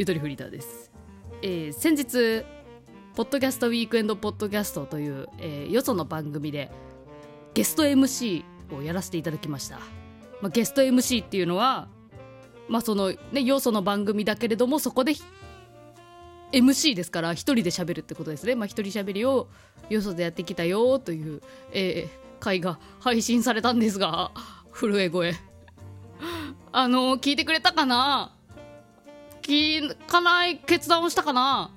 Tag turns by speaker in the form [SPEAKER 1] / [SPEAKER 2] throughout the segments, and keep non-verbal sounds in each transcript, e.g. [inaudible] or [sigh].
[SPEAKER 1] ゆとりフリーターです、えー先日ポッドキャストウィークエンドポッドキャストという、えーよその番組でゲスト MC をやらせていただきました、まあ、ゲスト MC っていうのはまあそのねよその番組だけれどもそこで MC ですから一人で喋るってことですね。まあ一人喋りをよそでやってきたよという、えー回が配信されたんですが震え。声あの聞いてくれたかな？聞かない決断をしたかな。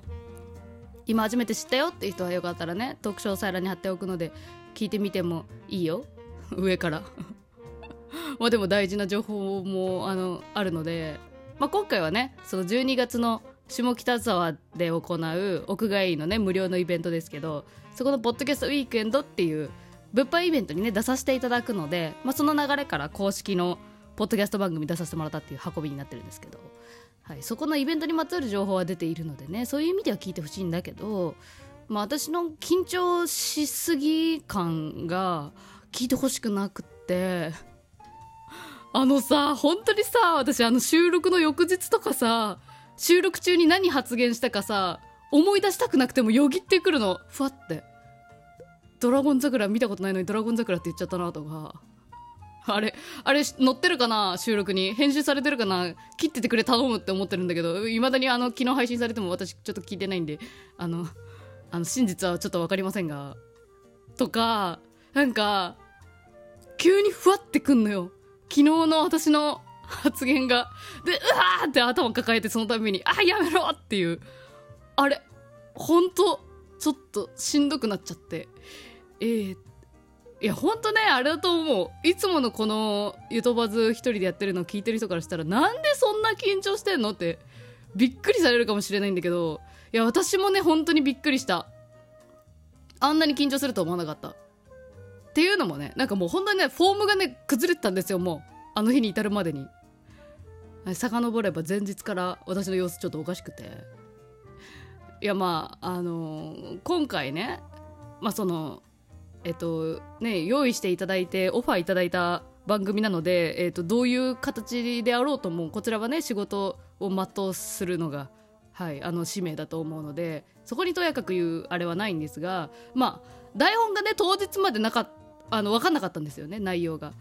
[SPEAKER 1] 今初めて知ったよって人はよかったらね特詳細欄に貼っておくので聞いてみてもいいよ。[laughs] 上から。[laughs] まあでも大事な情報もあのあるので、まあ、今回はねその12月の下北沢で行う屋外のね無料のイベントですけどそこのポッドキャストウィークエンドっていう物販イベントにね出させていただくので、まあ、その流れから公式のポッドキャスト番組出させてもらったっていう運びになってるんですけど、はい、そこのイベントにまつわる情報は出ているのでねそういう意味では聞いてほしいんだけど、まあ、私の緊張しすぎ感が聞いてほしくなくってあのさ本当にさ私あの収録の翌日とかさ収録中に何発言したかさ思い出したくなくてもよぎってくるの。ふわって。ドラゴン桜見たことないのにドラゴン桜って言っちゃったなとか。あれあれ載ってるかな収録に？編集されてるかな？切っててくれ頼むって思ってるんだけどいまだにあの昨日配信されても私ちょっと聞いてないんであのあの真実はちょっと分かりませんがとかなんか急にふわってくんのよ。昨日の私の発言が。でうわーって頭抱えてそのためにあやめろっていう。あれほんとちょっとしんどくなっちゃって。えー、いやほんとねあれだと思う。いつものこのゆとばず一人でやってるのを聞いてる人からしたらなんでそんな緊張してんのってびっくりされるかもしれないんだけどいや私もね本当にびっくりした。あんなに緊張すると思わなかった。っていうのもねなんかもう本当にねフォームがね崩れてたんですよもう。あの日に至るまでに。遡れば前日から私の様子ちょっとおかしくて。いやまああの今回ねまあそのえっとね用意していただいてオファーいただいた番組なので、えっと、どういう形であろうともこちらはね仕事を全うするのが、はい、あの使命だと思うのでそこにとやかく言うあれはないんですがまあ台本がね当日までなかあの分かんなかったんですよね内容が。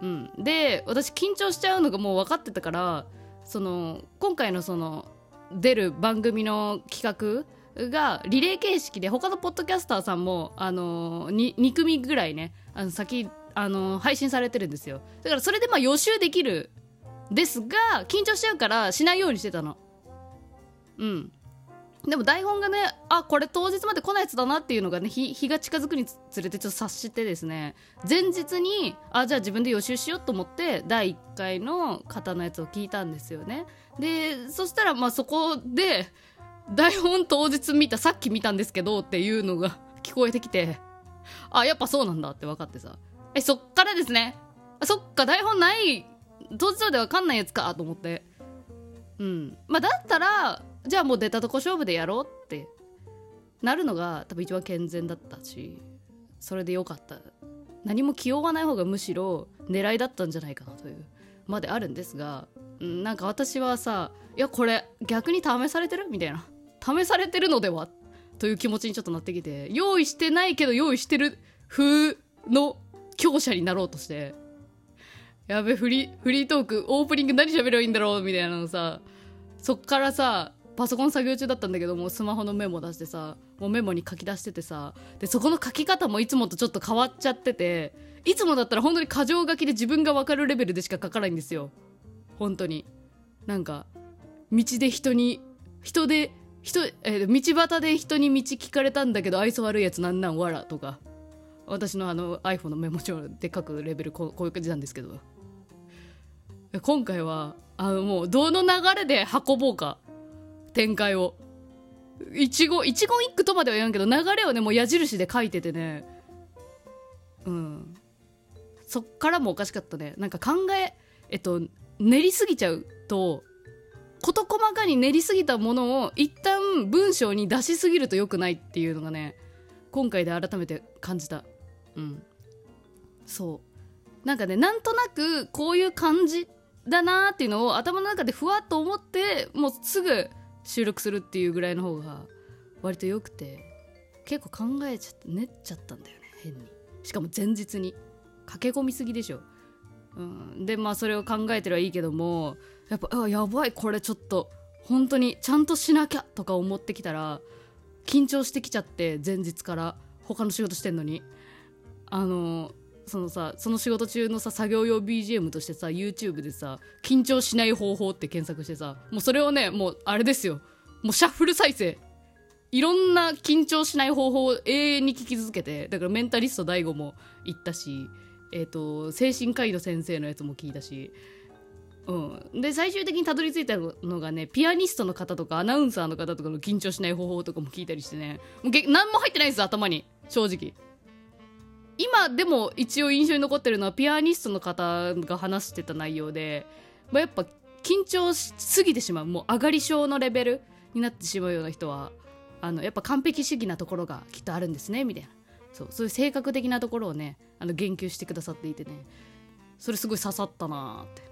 [SPEAKER 1] うん、で私緊張しちゃうのがもう分かってたからその今回のその出る番組の企画がリレー形式で他のポッドキャスターさんも、あの 2, 2組ぐらいねあの先、あの配信されてるんですよ。だからそれでまあ予習できるですが緊張しちゃうからしないようにしてたの。うん。でも台本がねあこれ当日まで来ないやつだなっていうのがね日日が近づくにつれてちょっと察してですね。前日にあじゃあ自分で予習しようと思って第1回の方のやつを聞いたんですよね。でそしたらまあそこで台本当日見たさっき見たんですけどっていうのが [laughs] 聞こえてきてあやっぱそうなんだって分かってさ。えそっからですね。そっか台本ない当日まで分かんないやつかと思って。うん。まあだったらじゃあもう出たとこ勝負でやろうってなるのが多分一番健全だったしそれでよかった。何も気負わない方がむしろ狙いだったんじゃないかなというまであるんですが、うん、なんか私はさいやこれ逆に試されてるみたいな。試されてるのでは？という気持ちにちょっとなってきて用意してないけど用意してる風の強者になろうとして。やべフリフリートークオープニング何喋ればいいんだろう？みたいなのさ。そっからさパソコン作業中だったんだけどもスマホのメモ出してさもうメモに書き出しててさ。でそこの書き方もいつもとちょっと変わっちゃってていつもだったら本当に箇条書きで自分が分かるレベルでしか書かないんですよ。本当に。なんか道で人に人で人、えー道端で人に道聞かれたんだけど愛想悪いやつなんなんわらとか。私のあの iPhone のメモ帳で書くレベルこうこういう感じなんですけど。今回はあのもうどの流れで運ぼうか展開を。一語一言一句とまでは言わんけど流れをねもう矢印で書いててね。うん。そっからもおかしかったね。なんか考ええっと練りすぎちゃうと事細かに練りすぎたものを一旦文章に出しすぎると良くないっていうのがね今回で改めて感じた。うん。そう。なんかねなんとなくこういう感じだなーっていうのを頭の中でふわっと思ってもうすぐ収録するっていうぐらいの方が割と良くて結構考えちゃって練っちゃったんだよね変に。しかも前日に。駆け込みすぎでしょ、うん、でまあそれを考えてるはいいけどもやっぱやばいこれちょっと本当にちゃんとしなきゃとか思ってきたら緊張してきちゃって前日から他の仕事してんのに。あのそのさその仕事中のさ作業用 BGM としてさ YouTube でさ緊張しない方法って検索してさもうそれをねもうあれですよ。もうシャッフル再生。いろんな緊張しない方法を永遠に聞き続けてだからメンタリスト DAIGO も言ったし、えーと、精神科医の先生のやつも聞いたし、うん、で最終的にたどり着いたのがねピアニストの方とかアナウンサーの方とかの緊張しない方法とかも聞いたりしてね。もうげ何も入ってないんです頭に。正直。今でも一応印象に残ってるのはピアニストの方が話してた内容で、まあ、やっぱ緊張しすぎてしまう。もう上がり症のレベルになってしまうような人はあのやっぱ完璧主義なところがきっとあるんですねみたいな。そうそういう性格的なところをねあの言及してくださっていてね。それすごい刺さったなーって、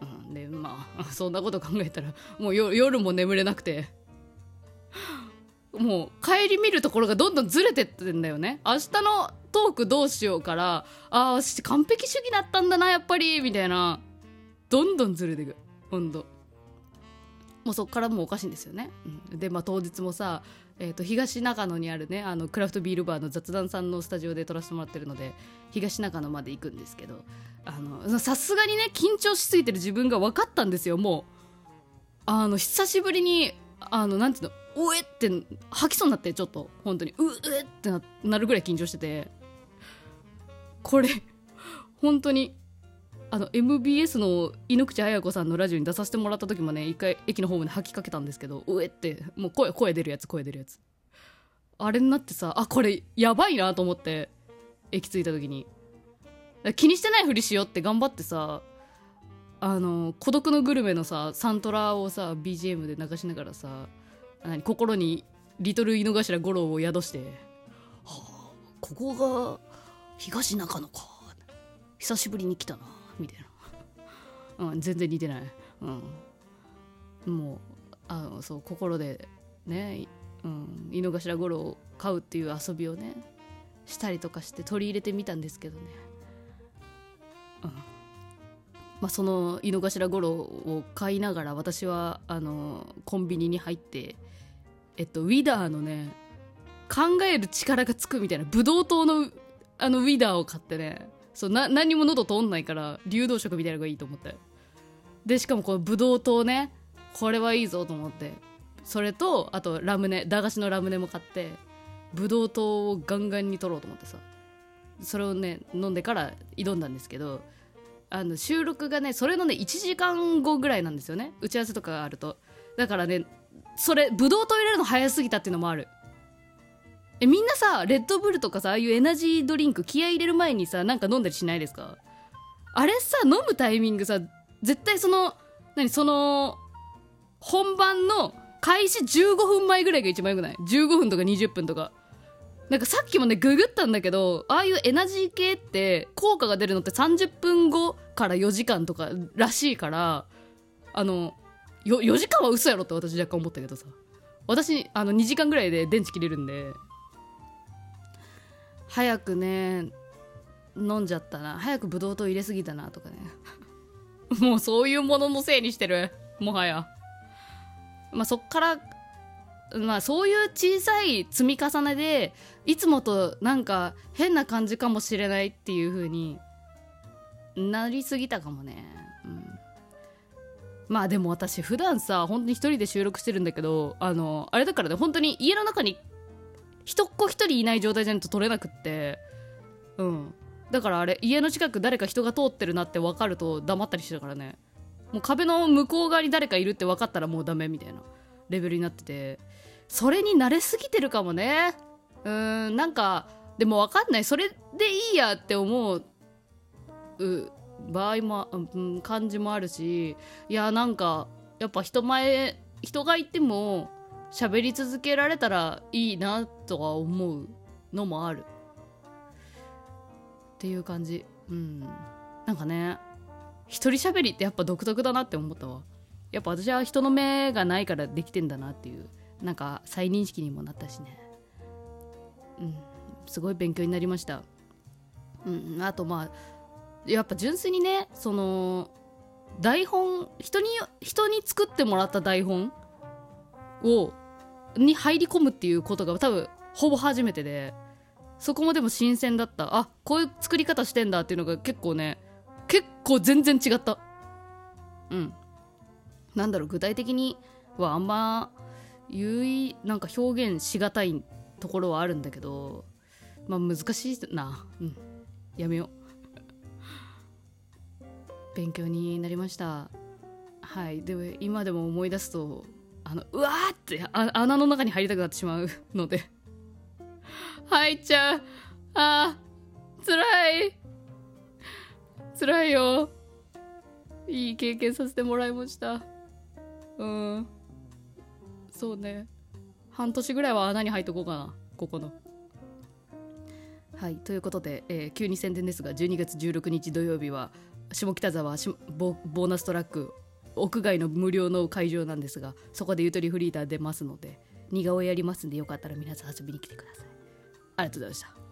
[SPEAKER 1] うん、でまあ [laughs] そんなこと考えたらもう夜も眠れなくて。[laughs] もう帰り見るところがどんどんずれてってんだよね。明日のトークどうしようからああ完璧主義だったんだなやっぱりみたいな。どんどんずれていく。ほんと。もうそっからもうおかしいんですよね、うん、でまあ当日もさえーと、東中野にあるねあのクラフトビールバーの雑談さんのスタジオで撮らせてもらってるので東中野まで行くんですけどさすがにね緊張しすぎてる自分が分かったんですよもう。あの久しぶりにあのなんていうのうえって吐きそうになってちょっと本当に。うえってなるぐらい緊張してて。これ本当にあの MBS の井口綾子さんのラジオに出させてもらった時もね一回駅のホームで吐きかけたんですけどうえってもう声声出るやつ声出るやつ。あれになってさあこれやばいなと思って駅着いた時に。気にしてないふりしようって頑張ってさあの孤独のグルメのさサントラをさ BGM で流しながらさ何心にリトル井の頭五郎を宿して「はあここが東中野か。久しぶりに来たな」みたいな、うん、全然似てない、うん、もうあのそう心でね、うん、井の頭五郎を飼うっていう遊びをねしたりとかして取り入れてみたんですけどね、うん。まあ、その井の頭五郎を飼いながら私はあのコンビニに入ってえっとウィダーのね考える力がつくみたいなブドウ糖のあのウィダーを買ってねそうな何も喉通んないから流動食みたいなのがいいと思って。でしかもこのブドウ糖ねこれはいいぞと思って。それとあとラムネ駄菓子のラムネも買ってブドウ糖をガンガンに取ろうと思ってさ。それをね飲んでから挑んだんですけどあの収録がねそれのね1時間後ぐらいなんですよね。打ち合わせとかがあると。だからねそれブドウ糖入れるの早すぎたっていうのもある。えみんなさレッドブルとかさああいうエナジードリンク気合い入れる前にさなんか飲んだりしないですか？あれさ飲むタイミングさ絶対その何その本番の開始15分前ぐらいが一番よくない ?15 分とか20分とか。なんかさっきもねググったんだけどああいうエナジー系って効果が出るのって30分後から4時間とからしいからあの 4, 4時間は嘘やろって私若干思ったけどさ。私あの2時間ぐらいで電池切れるんで。早くね飲んじゃったな。早くブドウ糖入れすぎたなとかね。[laughs] もうそういうもののせいにしてる。もはや。まあそっからまあそういう小さい積み重ねでいつもとなんか変な感じかもしれないっていう風になりすぎたかもね、うん、まあでも私普段さ本当に一人で収録してるんだけどあのあれだからね本当に家の中に人っ子一人いない状態じゃないと撮れなくって。うん。だからあれ家の近く誰か人が通ってるなって分かると黙ったりしてたからね。もう壁の向こう側に誰かいるって分かったらもうダメみたいなレベルになってて。それに慣れすぎてるかもね。うんなんかでも分かんない。それでいいやって思う場合も、うん、感じもあるし。いやなんかやっぱ人前人がいても喋り続けられたらいいなとは思うのもある。っていう感じ。うん。なんかね一人喋りってやっぱ独特だなって思ったわ。やっぱ私は人の目がないからできてんだなっていうなんか再認識にもなったしね。うん。すごい勉強になりました。うん。あとまあやっぱ純粋にねその台本人に人に作ってもらった台本をに入り込むっていうことが多分ほぼ初めてでそこもでも新鮮だった。あこういう作り方してんだっていうのが結構ね結構全然違った。うん。なんだろう具体的にはあんま言いなんか表現しがたいところはあるんだけどまあ難しいな。うん。やめよう。勉強になりました。はい。でも今でも思い出すとあのうわーって穴の中に入りたくなってしまうので。入っちゃうあーつらい。つらいよ。いい経験させてもらいました。うん。そうね。半年ぐらいは穴に入っとこうかなここの。はいということで、えー、急に宣伝ですが12月16日土曜日は下北沢ボボーナストラック屋外の無料の会場なんですがそこでゆとりフリーター出ますので似顔絵やりますんでよかったら皆さん遊びに来てくださいありがとうございました